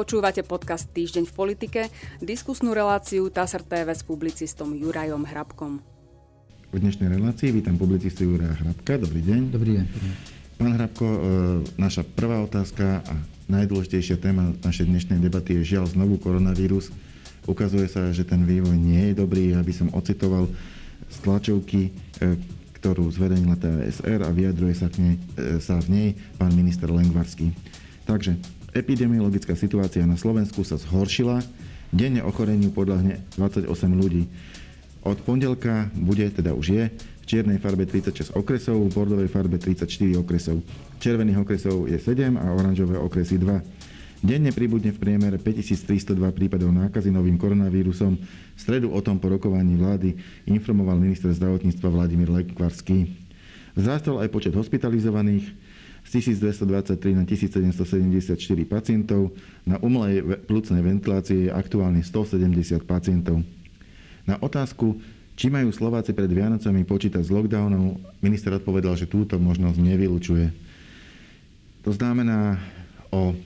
Počúvate podcast Týždeň v politike, diskusnú reláciu TASR TV s publicistom Jurajom Hrabkom. V dnešnej relácii vítam publicistu Juraja Hrabka. Dobrý deň. Dobrý deň. Pán Hrabko, e, naša prvá otázka a najdôležitejšia téma našej dnešnej debaty je žiaľ znovu koronavírus. Ukazuje sa, že ten vývoj nie je dobrý. Aby som ocitoval z tlačovky, e, ktorú zverejnila TSR a vyjadruje sa, k nej, e, sa v nej pán minister Lengvarský. Takže epidemiologická situácia na Slovensku sa zhoršila. Denne ochoreniu podľahne 28 ľudí. Od pondelka bude, teda už je, v čiernej farbe 36 okresov, v bordovej farbe 34 okresov. Červených okresov je 7 a oranžové okresy 2. Denne pribudne v priemere 5302 prípadov nákazy novým koronavírusom. V stredu o tom po rokovaní vlády informoval minister zdravotníctva Vladimír Lekvarský. Vzrastol aj počet hospitalizovaných z 1223 na 1774 pacientov. Na umelej plúcnej ventilácii je aktuálne 170 pacientov. Na otázku, či majú Slováci pred Vianocami počítať s lockdownom, minister odpovedal, že túto možnosť nevylučuje. To znamená, o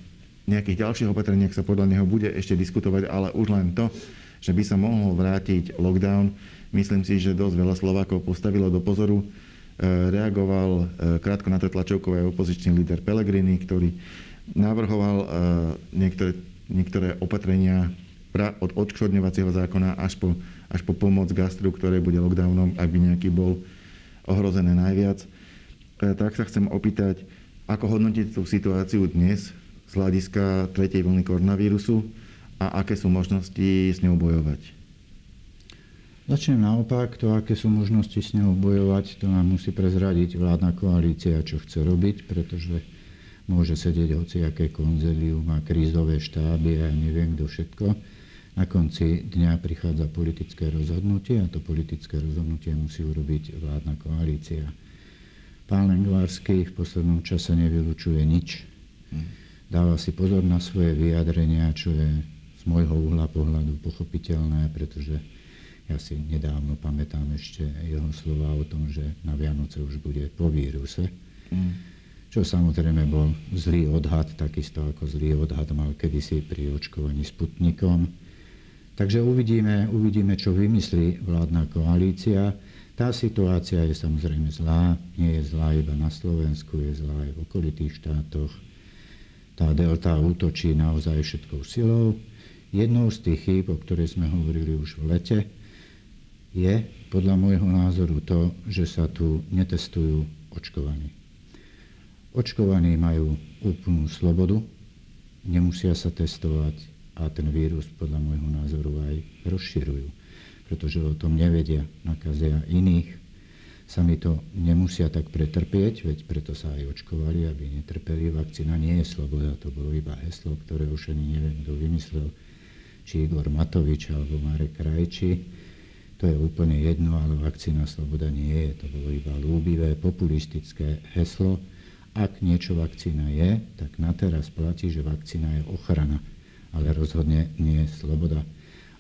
nejakých ďalších opatreniach sa podľa neho bude ešte diskutovať, ale už len to, že by sa mohol vrátiť lockdown, myslím si, že dosť veľa Slovákov postavilo do pozoru reagoval e, krátko na to tlačovkové opozičný líder Pellegrini, ktorý navrhoval e, niektoré, niektoré opatrenia od odškodňovacieho zákona až po, až po pomoc gastru, ktoré bude lockdownom, ak by nejaký bol ohrozené najviac. Tak sa chcem opýtať, ako hodnotiť tú situáciu dnes z hľadiska tretej vlny koronavírusu a aké sú možnosti s ňou bojovať? Začnem naopak, to, aké sú možnosti s ňou bojovať, to nám musí prezradiť vládna koalícia, čo chce robiť, pretože môže sedieť hoci aké konzelium a krízové štáby a neviem kto všetko. Na konci dňa prichádza politické rozhodnutie a to politické rozhodnutie musí urobiť vládna koalícia. Pán Lengvársky v poslednom čase nevylučuje nič. Dáva si pozor na svoje vyjadrenia, čo je z môjho uhla pohľadu pochopiteľné, pretože ja si nedávno pamätám ešte jeho slova o tom, že na Vianoce už bude po víruse. Mm. Čo samozrejme bol zlý odhad, takisto ako zlý odhad mal kedysi pri očkovaní Sputnikom. Takže uvidíme, uvidíme, čo vymyslí vládna koalícia. Tá situácia je samozrejme zlá, nie je zlá iba na Slovensku, je zlá aj v okolitých štátoch. Tá delta útočí naozaj všetkou silou. Jednou z tých chýb, o ktorej sme hovorili už v lete, je podľa môjho názoru to, že sa tu netestujú očkovaní. Očkovaní majú úplnú slobodu, nemusia sa testovať a ten vírus podľa môjho názoru aj rozširujú, pretože o tom nevedia, nakazia iných, sami to nemusia tak pretrpieť, veď preto sa aj očkovali, aby netrpeli. Vakcína nie je sloboda, to bolo iba heslo, ktoré už ani neviem, kto vymyslel, či Igor Matovič alebo Marek Krajči to je úplne jedno, ale vakcína sloboda nie je. To bolo iba lúbivé, populistické heslo. Ak niečo vakcína je, tak na teraz platí, že vakcína je ochrana, ale rozhodne nie je sloboda.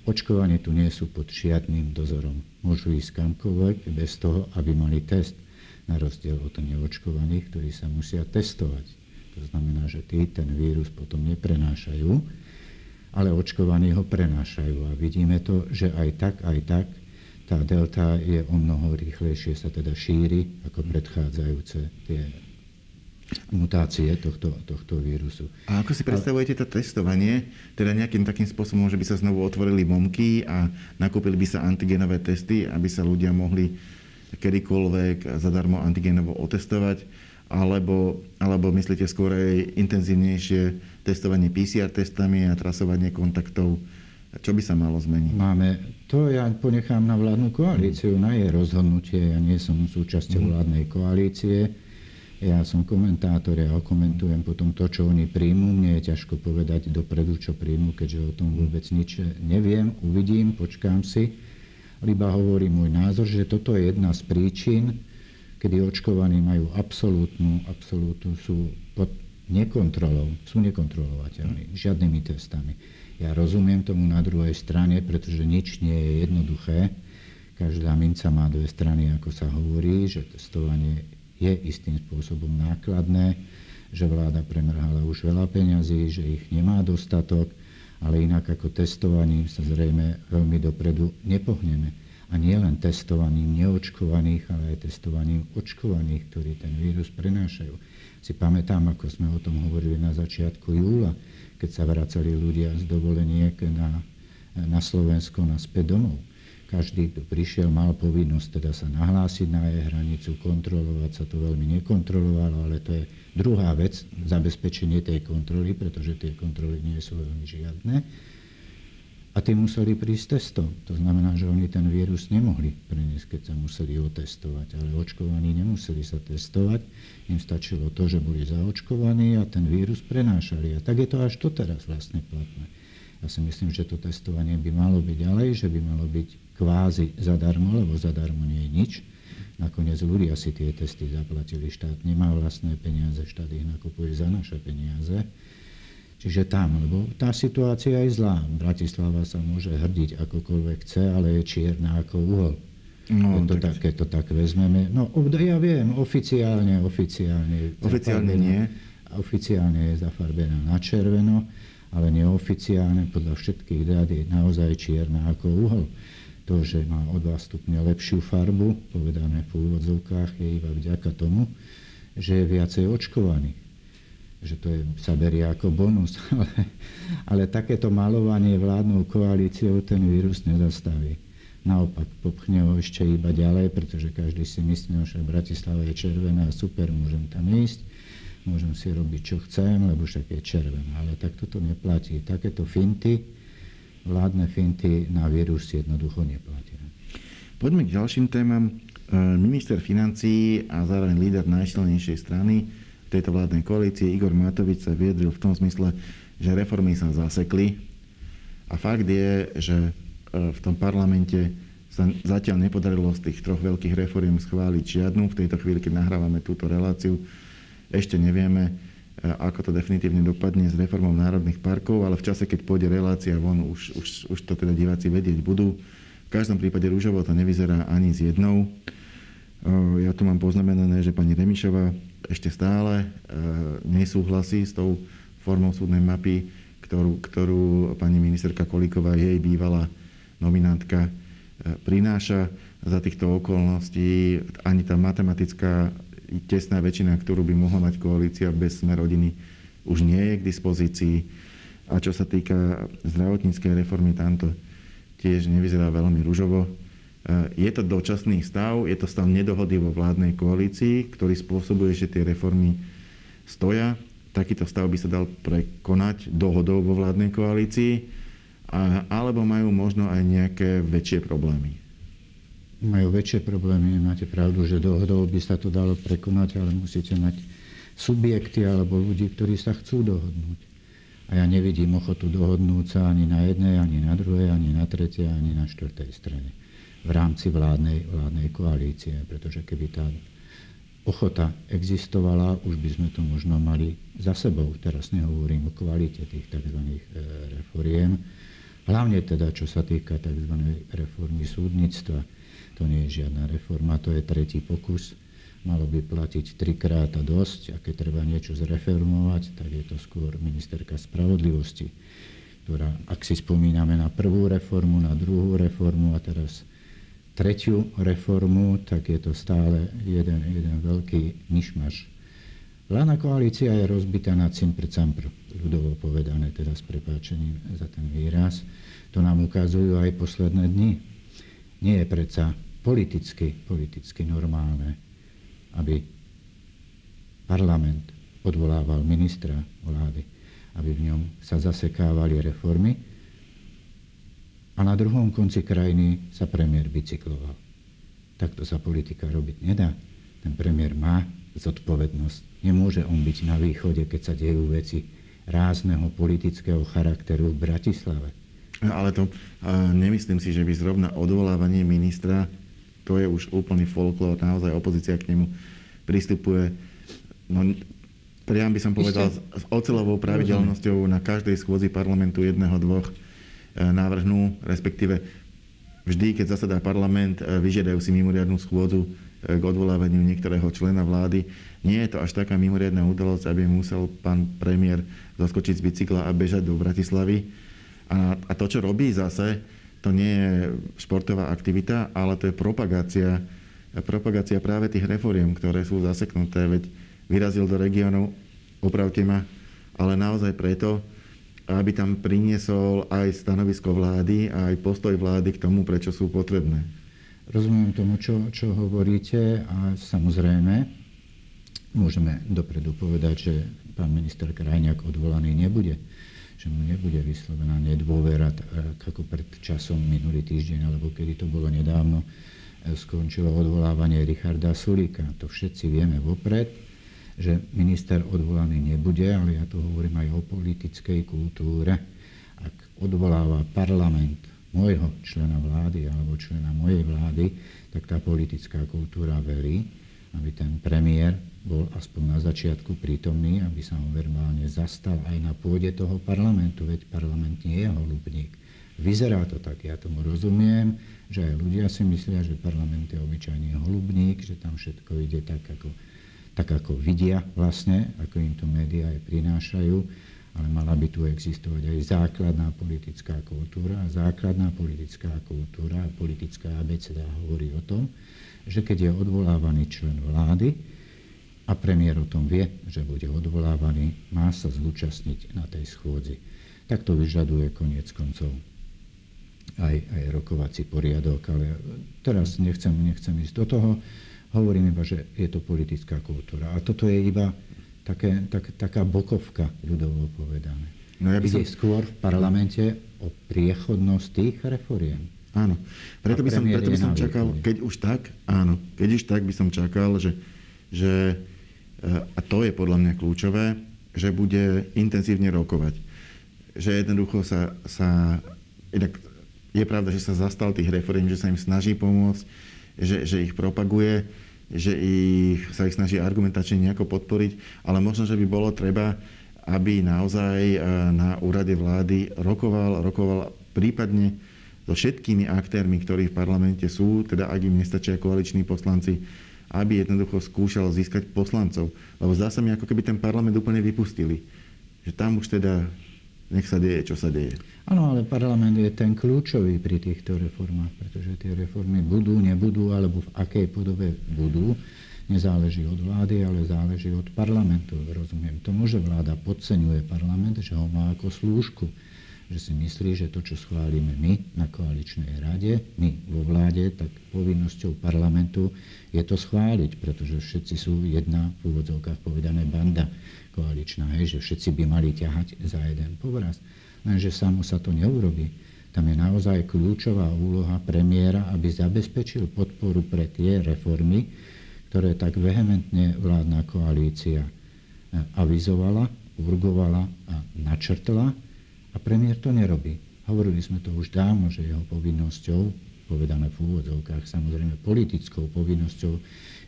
Očkovanie tu nie sú pod žiadnym dozorom. Môžu ísť kamkoľvek bez toho, aby mali test, na rozdiel od neočkovaných, ktorí sa musia testovať. To znamená, že tí ten vírus potom neprenášajú, ale očkovaní ho prenášajú. A vidíme to, že aj tak, aj tak tá delta je o mnoho rýchlejšie sa teda šíri ako predchádzajúce tie mutácie tohto, tohto vírusu. A ako si predstavujete to testovanie? Teda nejakým takým spôsobom, že by sa znovu otvorili bomky a nakúpili by sa antigenové testy, aby sa ľudia mohli kedykoľvek zadarmo antigenovo otestovať? Alebo, alebo myslíte skôr aj intenzívnejšie testovanie PCR testami a trasovanie kontaktov čo by sa malo zmeniť? Máme, to ja ponechám na vládnu koalíciu, na jej rozhodnutie. Ja nie som súčasťou mm. vládnej koalície. Ja som komentátor, ja komentujem potom to, čo oni príjmú. Mne je ťažko povedať dopredu, čo príjmú, keďže o tom vôbec nič neviem. Uvidím, počkám si. Iba hovorí môj názor, že toto je jedna z príčin, kedy očkovaní majú absolútnu, absolútnu sú pod nekontrolou, sú nekontrolovateľní žiadnymi testami. Ja rozumiem tomu na druhej strane, pretože nič nie je jednoduché. Každá minca má dve strany, ako sa hovorí, že testovanie je istým spôsobom nákladné, že vláda premrhala už veľa peňazí, že ich nemá dostatok, ale inak ako testovaním sa zrejme veľmi dopredu nepohneme. A nie len testovaním neočkovaných, ale aj testovaním očkovaných, ktorí ten vírus prenášajú. Si pamätám, ako sme o tom hovorili na začiatku júla, keď sa vracali ľudia z dovoleniek na, na Slovensko naspäť domov každý, kto prišiel, mal povinnosť teda sa nahlásiť na jej hranicu, kontrolovať sa to veľmi nekontrolovalo, ale to je druhá vec, zabezpečenie tej kontroly, pretože tie kontroly nie sú veľmi žiadne. A tí museli prísť testom. To znamená, že oni ten vírus nemohli preniesť, keď sa museli otestovať. Ale očkovaní nemuseli sa testovať. Im stačilo to, že boli zaočkovaní a ten vírus prenášali. A tak je to až doteraz vlastne platné. Ja si myslím, že to testovanie by malo byť ďalej, že by malo byť kvázi zadarmo, lebo zadarmo nie je nič. Nakoniec ľudia si tie testy zaplatili, štát nemá vlastné peniaze, štát ich nakupuje za naše peniaze. Čiže tam, lebo tá situácia je zlá. Bratislava sa môže hrdiť akokoľvek chce, ale je čierna ako uhol. No, to tak, keď to tak vezmeme. No, ja viem, oficiálne, oficiálne. Oficiálne nie? Oficiálne je zafarbená na červeno, ale neoficiálne podľa všetkých dát je naozaj čierna ako uhol. To, že má o 2 stupne lepšiu farbu, povedané v úvodzovkách, je iba vďaka tomu, že je viacej očkovaný. Že to je, sa berie ako bonus. Ale, ale takéto malovanie vládnou koalíciou ten vírus nezastaví. Naopak, popchne ho ešte iba ďalej, pretože každý si myslí, že Bratislava je červená, super, môžem tam ísť, môžem si robiť, čo chcem, lebo však je červená. Ale tak toto neplatí. Takéto finty vládne finty na vírus jednoducho neplatia. Poďme k ďalším témam. E, minister financí a zároveň líder najsilnejšej strany tejto vládnej koalície Igor Matovič sa viedril v tom zmysle, že reformy sa zasekli. A fakt je, že e, v tom parlamente sa zatiaľ nepodarilo z tých troch veľkých reforiem schváliť žiadnu. V tejto chvíli, keď nahrávame túto reláciu, ešte nevieme, E, ako to definitívne dopadne s reformou národných parkov, ale v čase, keď pôjde relácia von, už, už, už to teda diváci vedieť budú. V každom prípade rúžovo to nevyzerá ani s jednou. E, ja tu mám poznamenané, že pani Remišová ešte stále e, nesúhlasí s tou formou súdnej mapy, ktorú, ktorú pani ministerka Kolíková, jej bývalá nominantka, prináša. Za týchto okolností ani tá matematická tesná väčšina, ktorú by mohla mať koalícia bez sme rodiny, už nie je k dispozícii. A čo sa týka zdravotníckej reformy, tamto tiež nevyzerá veľmi ružovo. E, je to dočasný stav, je to stav nedohody vo vládnej koalícii, ktorý spôsobuje, že tie reformy stoja. Takýto stav by sa dal prekonať dohodou vo vládnej koalícii, alebo majú možno aj nejaké väčšie problémy majú väčšie problémy. Máte pravdu, že dohodou by sa to dalo prekonať, ale musíte mať subjekty alebo ľudí, ktorí sa chcú dohodnúť. A ja nevidím ochotu dohodnúť sa ani na jednej, ani na druhej, ani na tretej, ani na štvrtej strane v rámci vládnej, vládnej koalície. Pretože keby tá ochota existovala, už by sme to možno mali za sebou. Teraz nehovorím o kvalite tých tzv. E, reforiem. Hlavne teda, čo sa týka tzv. reformy súdnictva to nie je žiadna reforma, to je tretí pokus. Malo by platiť trikrát a dosť a keď treba niečo zreformovať, tak je to skôr ministerka spravodlivosti, ktorá, ak si spomíname na prvú reformu, na druhú reformu a teraz tretiu reformu, tak je to stále jeden, jeden veľký myšmaš. Vládna koalícia je rozbitá na cimpr campr, ľudovo povedané, teda s prepáčením za ten výraz. To nám ukazujú aj posledné dni. Nie je predsa politicky, politicky normálne, aby parlament odvolával ministra vlády, aby v ňom sa zasekávali reformy a na druhom konci krajiny sa premiér bicykloval. Takto sa politika robiť nedá. Ten premiér má zodpovednosť. Nemôže on byť na východe, keď sa dejú veci rázneho politického charakteru v Bratislave. Ale to nemyslím si, že by zrovna odvolávanie ministra to je už úplný folklór, naozaj opozícia k nemu pristupuje, no, priam by som povedal, s ocelovou pravidelnosťou na každej schôdzi parlamentu jedného, dvoch e, návrhnú, respektíve vždy, keď zasadá parlament, e, vyžiadajú si mimoriadnú schôdzu k odvolávaniu niektorého člena vlády. Nie je to až taká mimoriadná udalosť, aby musel pán premiér zaskočiť z bicykla a bežať do Bratislavy. A, a to, čo robí zase, to nie je športová aktivita, ale to je propagácia, propagácia práve tých reforiem, ktoré sú zaseknuté. Veď vyrazil do regiónov, opravte ma, ale naozaj preto, aby tam priniesol aj stanovisko vlády a aj postoj vlády k tomu, prečo sú potrebné. Rozumiem tomu, čo, čo hovoríte a samozrejme môžeme dopredu povedať, že pán minister Krajňák odvolaný nebude že mu nebude vyslovená nedôvera, ako pred časom minulý týždeň, alebo kedy to bolo nedávno, e, skončilo odvolávanie Richarda Sulíka. To všetci vieme vopred, že minister odvolaný nebude, ale ja tu hovorím aj o politickej kultúre. Ak odvoláva parlament môjho člena vlády alebo člena mojej vlády, tak tá politická kultúra verí, aby ten premiér bol aspoň na začiatku prítomný, aby sa ho verbálne zastal aj na pôde toho parlamentu, veď parlament nie je holubník. Vyzerá to tak, ja tomu rozumiem, že aj ľudia si myslia, že parlament je obyčajný holubník, že tam všetko ide tak, ako, tak, ako vidia vlastne, ako im to médiá aj prinášajú ale mala by tu existovať aj základná politická kultúra. A základná politická kultúra a politická abeceda hovorí o tom, že keď je odvolávaný člen vlády a premiér o tom vie, že bude odvolávaný, má sa zúčastniť na tej schôdzi. Tak to vyžaduje koniec koncov aj, aj rokovací poriadok, ale teraz nechcem, nechcem ísť do toho. Hovorím iba, že je to politická kultúra. A toto je iba také, tak, taká bokovka, ľudovo povedané. No ja by som... Ide skôr v parlamente o priechodnosť tých reforiem. Áno. Preto by som, preto by som čakal, keď už tak, áno, keď už tak by som čakal, že, že a to je podľa mňa kľúčové, že bude intenzívne rokovať. Že jednoducho sa, sa inak je pravda, že sa zastal tých reform, že sa im snaží pomôcť, že, že ich propaguje, že ich, sa ich snaží argumentačne nejako podporiť, ale možno, že by bolo treba, aby naozaj e, na úrade vlády rokoval, rokoval prípadne so všetkými aktérmi, ktorí v parlamente sú, teda ak im nestačia koaliční poslanci, aby jednoducho skúšal získať poslancov. Lebo zdá sa mi, ako keby ten parlament úplne vypustili. Že tam už teda nech sa deje, čo sa deje. Áno, ale parlament je ten kľúčový pri týchto reformách, pretože tie reformy budú, nebudú, alebo v akej podobe budú, nezáleží od vlády, ale záleží od parlamentu. Rozumiem tomu, že vláda podceňuje parlament, že ho má ako slúžku že si myslí, že to, čo schválime my na koaličnej rade, my vo vláde, tak povinnosťou parlamentu je to schváliť, pretože všetci sú jedna v úvodzovkách povedané banda koaličná, hej, že všetci by mali ťahať za jeden povraz lenže samo sa to neurobi. Tam je naozaj kľúčová úloha premiéra, aby zabezpečil podporu pre tie reformy, ktoré tak vehementne vládna koalícia avizovala, urgovala a načrtla a premiér to nerobí. Hovorili sme to už dávno, že jeho povinnosťou, povedané v úvodzovkách, samozrejme politickou povinnosťou,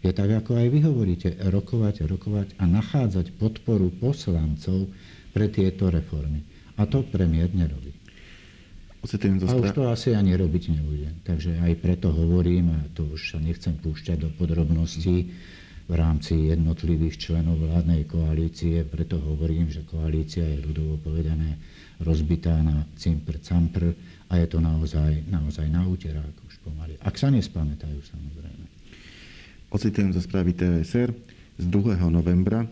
je tak, ako aj vy hovoríte, rokovať, rokovať a nachádzať podporu poslancov pre tieto reformy. A to premiér nerobí. A už to asi ani robiť nebude. Takže aj preto hovorím, a to už sa nechcem púšťať do podrobností, v rámci jednotlivých členov vládnej koalície, preto hovorím, že koalícia je ľudovo povedané rozbitá na cimpr campr a je to naozaj, naozaj na úterák už pomaly. Ak sa nespamätajú samozrejme. Ocitujem zo správy TSR z 2. novembra.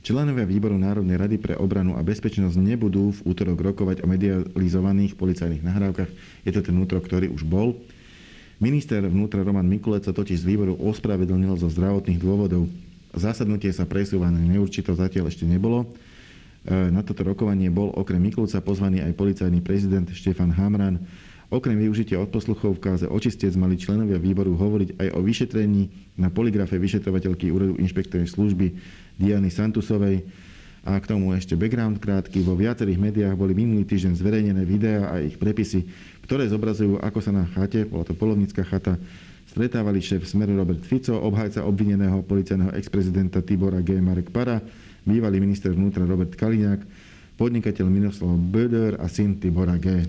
Členovia výboru Národnej rady pre obranu a bezpečnosť nebudú v útorok rokovať o medializovaných policajných nahrávkach. Je to ten útorok, ktorý už bol. Minister vnútra Roman Mikulec sa totiž z výboru ospravedlnil zo zdravotných dôvodov. Zásadnutie sa presúva na neurčito zatiaľ ešte nebolo. E, na toto rokovanie bol okrem Mikulca pozvaný aj policajný prezident Štefan Hamran. Okrem využitia odposluchov v káze očistec mali členovia výboru hovoriť aj o vyšetrení na poligrafe vyšetrovateľky úradu inšpektorej služby Diany Santusovej. A k tomu ešte background krátky. Vo viacerých médiách boli minulý týždeň zverejnené videá a ich prepisy, ktoré zobrazujú, ako sa na chate, bola to polovnícka chata, stretávali šéf Smeru Robert Fico, obhajca obvineného policajného ex-prezidenta Tibora G. Marek Para, bývalý minister vnútra Robert Kaliňák, podnikateľ Miroslav Böder a syn Tibora G.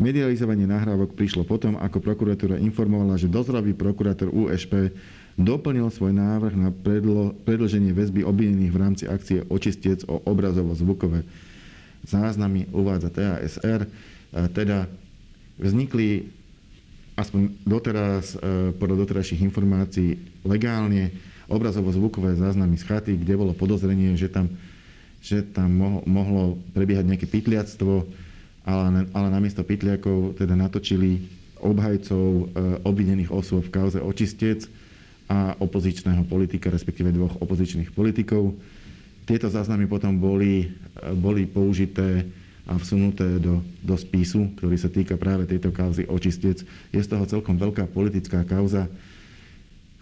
Medializovanie nahrávok prišlo potom, ako prokuratúra informovala, že dozrový prokurátor USP doplnil svoj návrh na predlo, predlženie väzby obvinených v rámci akcie Očistec o obrazovo-zvukové záznamy, uvádza TASR. Teda vznikli aspoň doteraz, e, podľa doterajších informácií, legálne obrazovo-zvukové záznamy z chaty, kde bolo podozrenie, že tam, že tam mohlo prebiehať nejaké pytliactvo, ale, ale namiesto pytliakov teda natočili obhajcov e, obvinených osôb v kauze očistec a opozičného politika, respektíve dvoch opozičných politikov. Tieto záznamy potom boli, e, boli použité a vsunuté do, do spisu, ktorý sa týka práve tejto kauzy očistec. Je z toho celkom veľká politická kauza.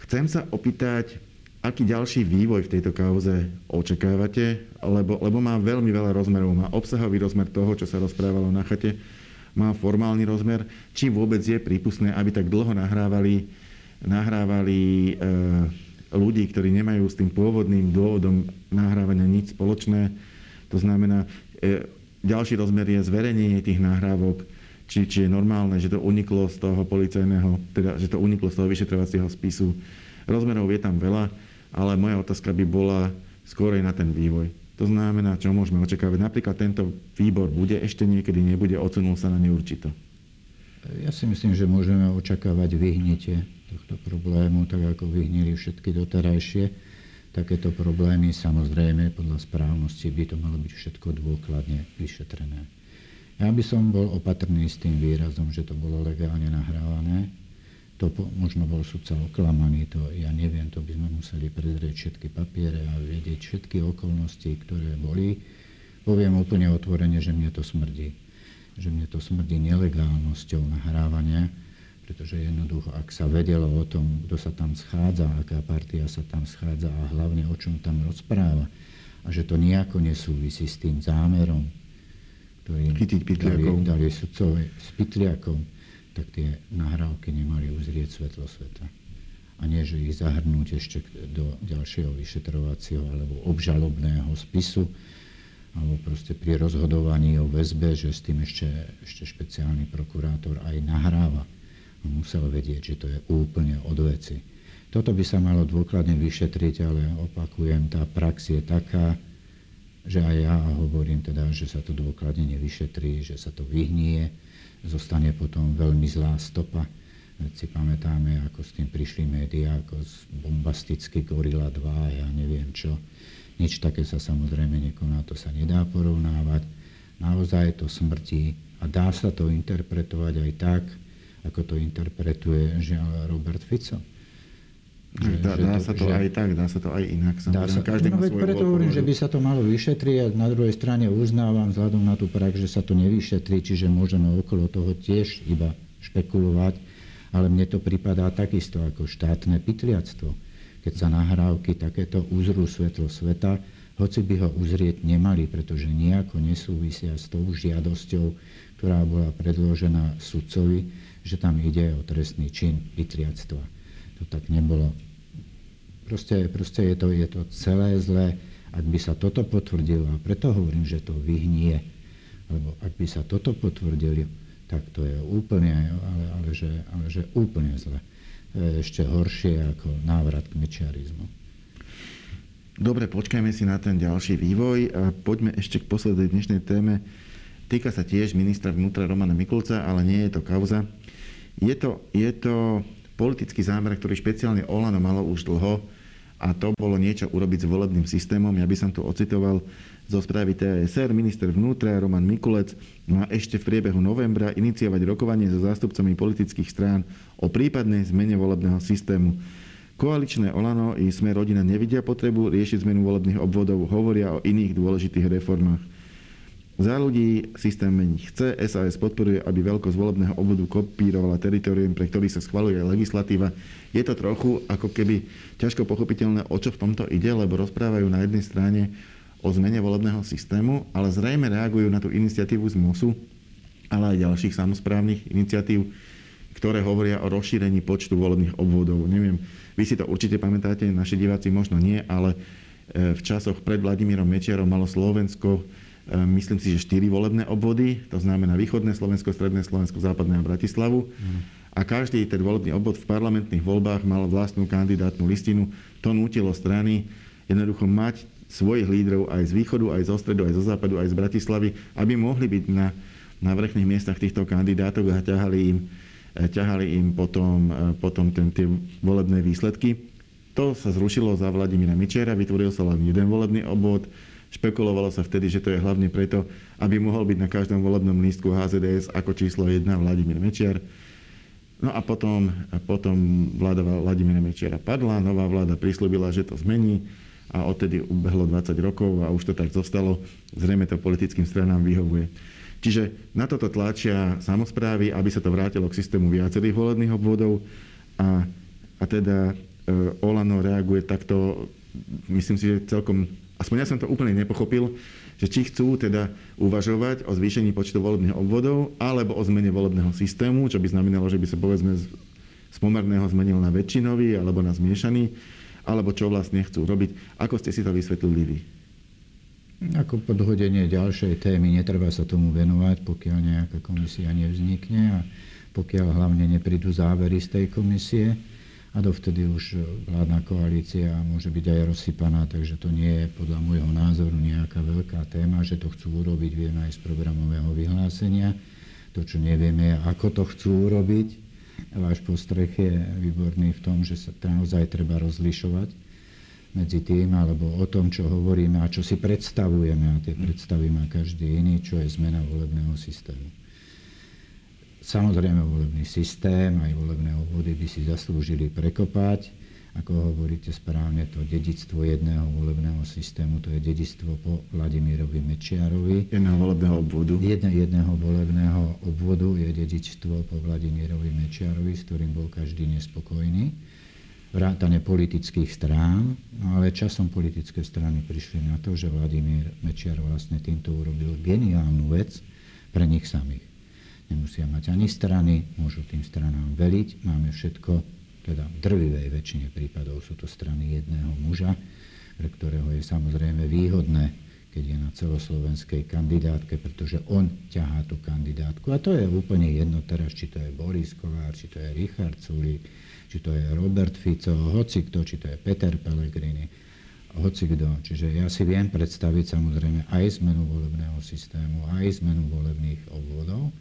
Chcem sa opýtať, aký ďalší vývoj v tejto kauze očakávate, lebo, lebo má veľmi veľa rozmerov. Má obsahový rozmer toho, čo sa rozprávalo na chate, má formálny rozmer, či vôbec je prípustné, aby tak dlho nahrávali, nahrávali e, ľudí, ktorí nemajú s tým pôvodným dôvodom nahrávania nič spoločné. To znamená, e, ďalší rozmer je zverejnenie tých nahrávok, či, či je normálne, že to uniklo z toho policajného, teda, že to uniklo z toho vyšetrovacieho spisu. Rozmerov je tam veľa, ale moja otázka by bola skôr aj na ten vývoj. To znamená, čo môžeme očakávať. Napríklad tento výbor bude ešte niekedy, nebude, odsunul sa na neurčito. Ja si myslím, že môžeme očakávať vyhnite tohto problému, tak ako vyhnili všetky doterajšie takéto problémy. Samozrejme, podľa správnosti by to malo byť všetko dôkladne vyšetrené. Ja by som bol opatrný s tým výrazom, že to bolo legálne nahrávané. To po, možno bol sudca oklamaný, to ja neviem, to by sme museli prezrieť všetky papiere a vedieť všetky okolnosti, ktoré boli. Poviem úplne otvorene, že mne to smrdí. Že mne to smrdí nelegálnosťou nahrávania pretože jednoducho, ak sa vedelo o tom, kto sa tam schádza, aká partia sa tam schádza a hlavne o čom tam rozpráva, a že to nejako nesúvisí s tým zámerom, ktorý dali, dali sudcové s pytliakom, tak tie nahrávky nemali uzrieť svetlo sveta. A nie, že ich zahrnúť ešte do ďalšieho vyšetrovacieho alebo obžalobného spisu, alebo proste pri rozhodovaní o väzbe, že s tým ešte, ešte špeciálny prokurátor aj nahráva musel vedieť, že to je úplne od veci. Toto by sa malo dôkladne vyšetriť, ale opakujem, tá prax je taká, že aj ja hovorím teda, že sa to dôkladne nevyšetrí, že sa to vyhnie, zostane potom veľmi zlá stopa. Veď si pamätáme, ako s tým prišli médiá, ako bombasticky Gorila 2, ja neviem čo. Nič také sa samozrejme nekoná, to sa nedá porovnávať. Naozaj to smrti a dá sa to interpretovať aj tak, ako to interpretuje Robert Fico. Že, dá, dá to, sa to že, aj tak, dá sa to aj inak. Dá sa, každý no, veď preto hovorím, že by sa to malo vyšetriť a na druhej strane uznávam vzhľadom na tú prax, že sa to nevyšetrí, čiže môžeme okolo toho tiež iba špekulovať, ale mne to pripadá takisto ako štátne pytliactvo. Keď sa nahrávky takéto uzrú svetlo sveta, hoci by ho uzrieť nemali, pretože nejako nesúvisia s tou žiadosťou, ktorá bola predložená sudcovi, že tam ide o trestný čin vytriactva. To tak nebolo. Proste, proste je, to, je to celé zlé. Ak by sa toto potvrdilo, a preto hovorím, že to vyhnie, lebo ak by sa toto potvrdilo, tak to je úplne, ale, ale, že, ale že úplne zle. Ešte horšie ako návrat k mečiarizmu. Dobre, počkajme si na ten ďalší vývoj a poďme ešte k poslednej dnešnej téme. Týka sa tiež ministra vnútra Romana Mikulca, ale nie je to kauza. Je to, je to politický zámer, ktorý špeciálne Olano malo už dlho a to bolo niečo urobiť s volebným systémom. Ja by som tu ocitoval zo správy TSR. Minister vnútra Roman Mikulec má ešte v priebehu novembra iniciovať rokovanie so zástupcami politických strán o prípadnej zmene volebného systému. Koaličné Olano i Sme rodina nevidia potrebu riešiť zmenu volebných obvodov, hovoria o iných dôležitých reformách. Za ľudí systém meniť chce. SAS podporuje, aby veľkosť volebného obvodu kopírovala teritorium, pre ktorý sa schvaluje legislatíva. Je to trochu ako keby ťažko pochopiteľné, o čo v tomto ide, lebo rozprávajú na jednej strane o zmene volebného systému, ale zrejme reagujú na tú iniciatívu z MOSu, ale aj ďalších samozprávnych iniciatív, ktoré hovoria o rozšírení počtu volebných obvodov. Neviem, vy si to určite pamätáte, naši diváci možno nie, ale e, v časoch pred Vladimírom Mečiarom malo Slovensko myslím si, že štyri volebné obvody, to znamená východné Slovensko, stredné Slovensko, západné a Bratislavu. Mm. A a každý ten volebný obvod v parlamentných voľbách mal vlastnú kandidátnu listinu. To nutilo strany jednoducho mať svojich lídrov aj z východu, aj zo stredu, aj zo západu, aj z Bratislavy, aby mohli byť na, na vrchných miestach týchto kandidátov a ťahali im, ťahali im potom, potom ten, tie volebné výsledky. To sa zrušilo za Vladimíra Mičera, vytvoril sa len jeden volebný obvod. Špekulovalo sa vtedy, že to je hlavne preto, aby mohol byť na každom volebnom lístku HZDS ako číslo 1 Vladimír Mečiar. No a potom, potom vláda Vladimíra Mečiara padla, nová vláda prislúbila, že to zmení a odtedy ubehlo 20 rokov a už to tak zostalo. Zrejme to politickým stranám vyhovuje. Čiže na toto tlačia samozprávy, aby sa to vrátilo k systému viacerých volebných obvodov a, a teda E, Olano reaguje takto, myslím si, že celkom, aspoň ja som to úplne nepochopil, že či chcú teda uvažovať o zvýšení počtu volebných obvodov alebo o zmene volebného systému, čo by znamenalo, že by sa povedzme z pomerného zmenil na väčšinový alebo na zmiešaný, alebo čo vlastne chcú robiť. Ako ste si to vysvetlili vy? Ako podhodenie ďalšej témy netreba sa tomu venovať, pokiaľ nejaká komisia nevznikne a pokiaľ hlavne neprídu závery z tej komisie a dovtedy už vládna koalícia môže byť aj rozsypaná, takže to nie je podľa môjho názoru nejaká veľká téma, že to chcú urobiť, vieme aj z programového vyhlásenia. To, čo nevieme, je, ako to chcú urobiť. Váš postreh je výborný v tom, že sa naozaj treba rozlišovať medzi tým, alebo o tom, čo hovoríme a čo si predstavujeme. A tie predstavy má každý iný, čo je zmena volebného systému. Samozrejme, volebný systém, aj volebné obvody by si zaslúžili prekopať. Ako hovoríte správne, to dedictvo jedného volebného systému, to je dedictvo po Vladimírovi Mečiarovi. Jedného volebného obvodu. Jedne, jedného volebného obvodu je dedičstvo po Vladimírovi Mečiarovi, s ktorým bol každý nespokojný. Vrátane politických strán, ale časom politické strany prišli na to, že Vladimír Mečiar vlastne týmto urobil geniálnu vec pre nich samých nemusia mať ani strany, môžu tým stranám veliť. Máme všetko, teda v drvivej väčšine prípadov sú to strany jedného muža, pre ktorého je samozrejme výhodné, keď je na celoslovenskej kandidátke, pretože on ťahá tú kandidátku. A to je úplne jedno teraz, či to je Boris Kolár, či to je Richard Sulík, či to je Robert Fico, hoci kto, či to je Peter Pellegrini, hoci kto. Čiže ja si viem predstaviť samozrejme aj zmenu volebného systému, aj zmenu volebných obvodov.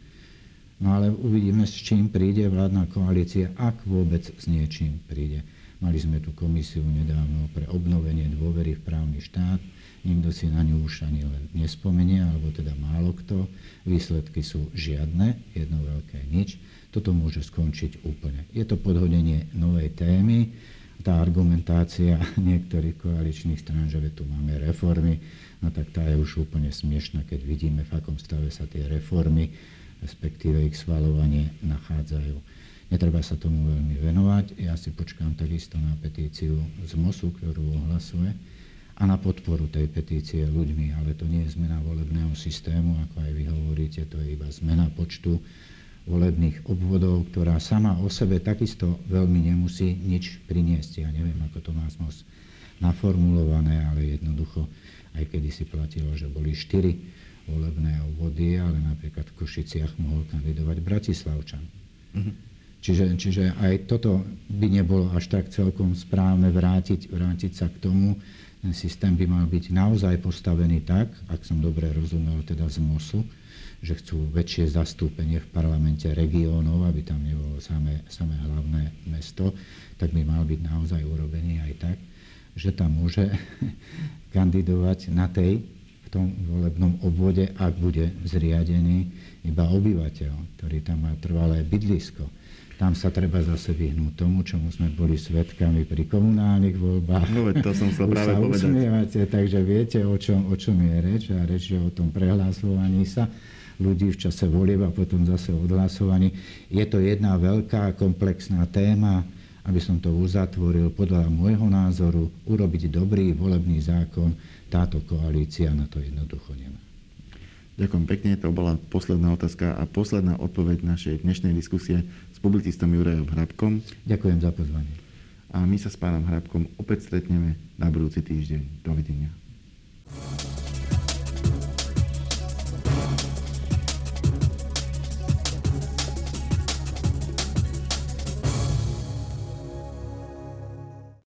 No ale uvidíme, s čím príde vládna koalícia, ak vôbec s niečím príde. Mali sme tu komisiu nedávno pre obnovenie dôvery v právny štát. Nikto si na ňu už ani len nespomenie, alebo teda málo kto. Výsledky sú žiadne, jedno veľké nič. Toto môže skončiť úplne. Je to podhodenie novej témy. Tá argumentácia niektorých koaličných strán, že tu máme reformy, no tak tá je už úplne smiešná, keď vidíme, v akom stave sa tie reformy respektíve ich schvalovanie nachádzajú. Netreba sa tomu veľmi venovať. Ja si počkám takisto na petíciu z MOSu, ktorú ohlasuje a na podporu tej petície ľuďmi, ale to nie je zmena volebného systému, ako aj vy hovoríte, to je iba zmena počtu volebných obvodov, ktorá sama o sebe takisto veľmi nemusí nič priniesť. Ja neviem, ako to má moc naformulované, ale jednoducho aj kedy si platilo, že boli štyri volebné obvody, ale napríklad v Košiciach mohol kandidovať Bratislavčan. Uh-huh. Čiže, čiže aj toto by nebolo až tak celkom správne vrátiť, vrátiť sa k tomu. Ten systém by mal byť naozaj postavený tak, ak som dobre rozumel teda z MOSu, že chcú väčšie zastúpenie v parlamente regiónov, aby tam nebolo samé, samé hlavné mesto, tak by mal byť naozaj urobený aj tak, že tam môže kandidovať na tej tom volebnom obvode, ak bude zriadený iba obyvateľ, ktorý tam má trvalé bydlisko. Tam sa treba zase vyhnúť tomu, čomu sme boli svetkami pri komunálnych voľbách. No, to som sa práve sa povedať. Usmievate, takže viete, o čom, o čom je reč. A reč je o tom prehlasovaní sa ľudí v čase volieb a potom zase odhlasovaní. Je to jedna veľká komplexná téma, aby som to uzatvoril podľa môjho názoru, urobiť dobrý volebný zákon, táto koalícia na to jednoducho nemá. Ďakujem pekne, to bola posledná otázka a posledná odpoveď našej dnešnej diskusie s publicistom Jurajom Hrabkom. Ďakujem za pozvanie. A my sa s pánom Hrabkom opäť stretneme na budúci týždeň. Dovidenia.